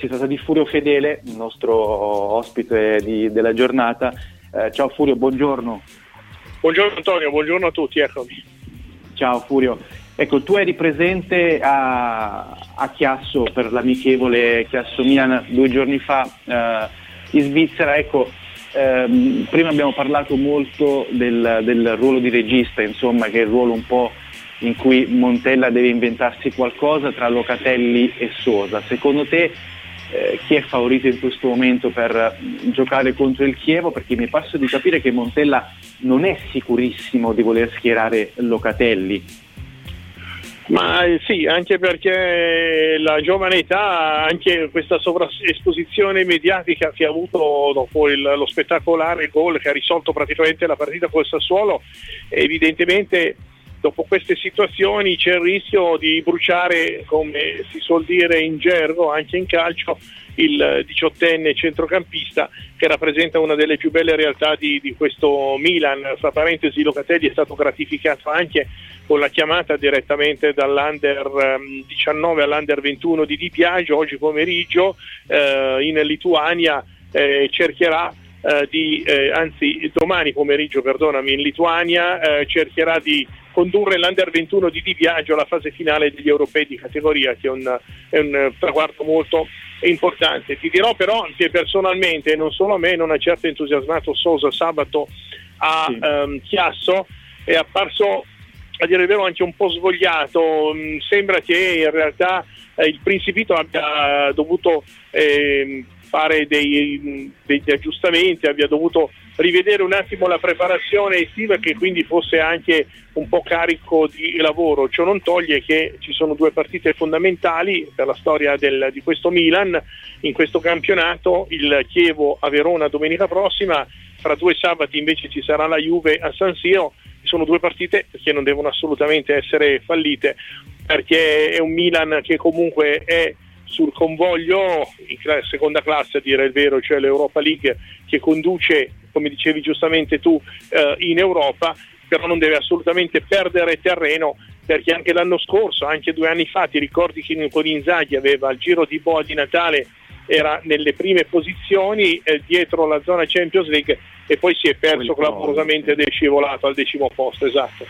Si tratta di Furio Fedele, il nostro ospite di, della giornata. Eh, ciao Furio, buongiorno. Buongiorno Antonio, buongiorno a tutti, eccomi. Ciao Furio. Ecco, tu eri presente a, a Chiasso per l'amichevole Chiasso-Milan due giorni fa eh, in Svizzera. Ecco, ehm, prima abbiamo parlato molto del, del ruolo di regista, insomma, che è il ruolo un po' in cui Montella deve inventarsi qualcosa tra Locatelli e Sosa. Secondo te eh, chi è favorito in questo momento per giocare contro il Chievo perché mi passo di capire che Montella non è sicurissimo di voler schierare Locatelli. Ma eh, sì, anche perché la giovane età, anche questa sovraesposizione mediatica che ha avuto dopo il, lo spettacolare gol che ha risolto praticamente la partita col Sassuolo, evidentemente dopo queste situazioni c'è il rischio di bruciare, come si suol dire in gergo, anche in calcio, il diciottenne centrocampista che rappresenta una delle più belle realtà di, di questo Milan. Fra parentesi Locatelli è stato gratificato anche con la chiamata direttamente dall'Under 19 ehm, all'Under 21 di Di Biagio oggi pomeriggio eh, in Lituania eh, cercherà eh, di, eh, anzi domani pomeriggio perdonami in Lituania eh, cercherà di condurre l'Under 21 di Di Biagio alla fase finale degli europei di categoria, che è un, è un traguardo molto importante. Ti dirò però che personalmente, non solo a me, non ha certo entusiasmato Sosa sabato a sì. um, Chiasso, è apparso a dire il vero anche un po' svogliato, mm, sembra che in realtà eh, il Principito abbia dovuto eh, fare dei, degli aggiustamenti, abbia dovuto rivedere un attimo la preparazione estiva che quindi fosse anche un po' carico di lavoro. Ciò non toglie che ci sono due partite fondamentali per la storia del, di questo Milan in questo campionato, il Chievo a Verona domenica prossima, fra due sabati invece ci sarà la Juve a San Siro, sono due partite che non devono assolutamente essere fallite perché è un Milan che comunque è sul convoglio in seconda classe a dire il vero, cioè l'Europa League che conduce, come dicevi giustamente tu, eh, in Europa, però non deve assolutamente perdere terreno perché anche l'anno scorso, anche due anni fa, ti ricordi che con Inzaghi aveva il giro di boa di Natale, era nelle prime posizioni eh, dietro la zona Champions League e poi si è perso clamorosamente ed è scivolato al decimo posto, esatto.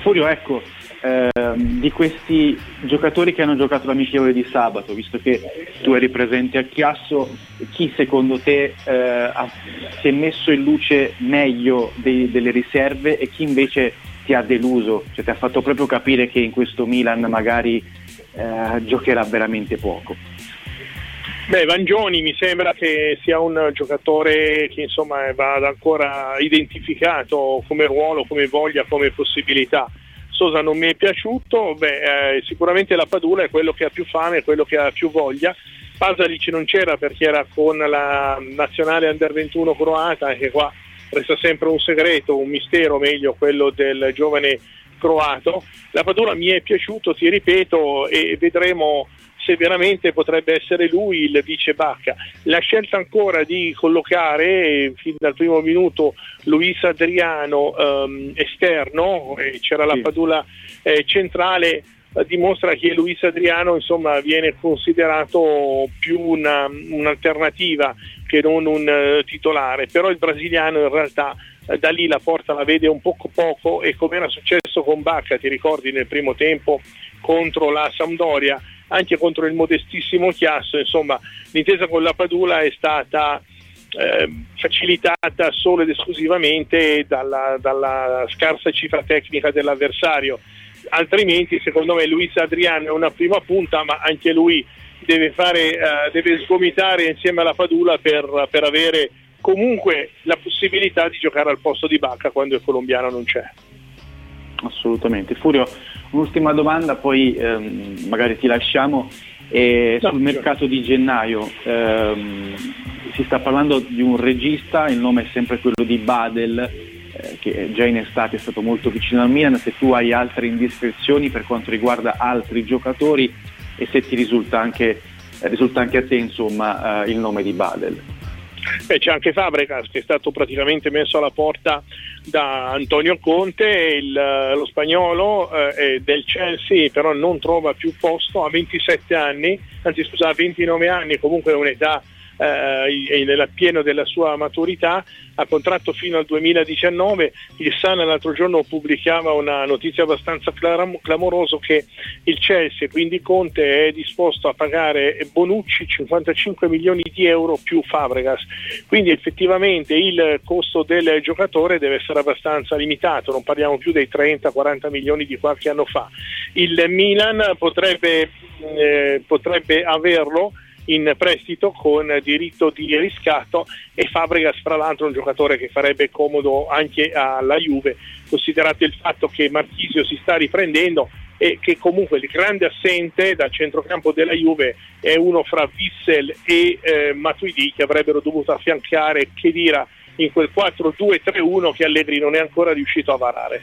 Furio, ecco, Ehm, di questi giocatori che hanno giocato l'amichevole di sabato, visto che tu eri presente a Chiasso, chi secondo te eh, ha, si è messo in luce meglio dei, delle riserve e chi invece ti ha deluso, cioè ti ha fatto proprio capire che in questo Milan magari eh, giocherà veramente poco? Beh, Vangioni mi sembra che sia un giocatore che insomma va ancora identificato come ruolo, come voglia, come possibilità. Sosa non mi è piaciuto, beh, eh, sicuramente la Padula è quello che ha più fame, quello che ha più voglia. Pasalic non c'era perché era con la nazionale under 21 croata, che qua resta sempre un segreto, un mistero meglio quello del giovane croato. La Padula mi è piaciuto, ti ripeto, e vedremo se veramente potrebbe essere lui il vice Bacca. La scelta ancora di collocare fin dal primo minuto Luis Adriano ehm, esterno, eh, c'era la Padula eh, centrale, eh, dimostra che Luis Adriano insomma, viene considerato più una, un'alternativa che non un uh, titolare, però il brasiliano in realtà eh, da lì la porta la vede un poco poco. E come era successo con Bacca, ti ricordi nel primo tempo contro la Sampdoria, anche contro il modestissimo Chiasso, insomma l'intesa con la Padula è stata eh, facilitata solo ed esclusivamente dalla, dalla, scarsa cifra tecnica dell'avversario. Altrimenti, secondo me, Luis Adriano è una prima punta, ma anche lui deve, fare, eh, deve sgomitare insieme alla Padula per, per avere comunque la possibilità di giocare al posto di Bacca quando il colombiano non c'è. Assolutamente. Furio, un'ultima domanda, poi ehm, magari ti lasciamo. E no, sul mercato di gennaio ehm, si sta parlando di un regista, il nome è sempre quello di Badel, eh, che già in estate è stato molto vicino al Milan. Se tu hai altre indiscrezioni per quanto riguarda altri giocatori e se ti risulta anche, risulta anche a te insomma, eh, il nome di Badel. Beh, c'è anche Fabregas che è stato praticamente messo alla porta da Antonio Conte, il, lo spagnolo eh, del Chelsea però non trova più posto, ha 27 anni, anzi scusa, ha 29 anni, comunque è un'età eh, nel pieno della sua maturità, ha contratto fino al 2019. Il Sun l'altro giorno pubblicava una notizia abbastanza clamorosa che il Chelsea, quindi Conte, è disposto a pagare Bonucci 55 milioni di euro più Fabregas. Quindi effettivamente il costo del giocatore deve essere abbastanza limitato, non parliamo più dei 30-40 milioni di qualche anno fa. Il Milan potrebbe, eh, potrebbe averlo in prestito con diritto di riscatto e Fabregas fra l'altro un giocatore che farebbe comodo anche alla Juve considerato il fatto che Marchisio si sta riprendendo e che comunque il grande assente dal centrocampo della Juve è uno fra Vissel e eh, Matuidi che avrebbero dovuto affiancare Chedira in quel 4-2-3-1 che Allegri non è ancora riuscito a varare.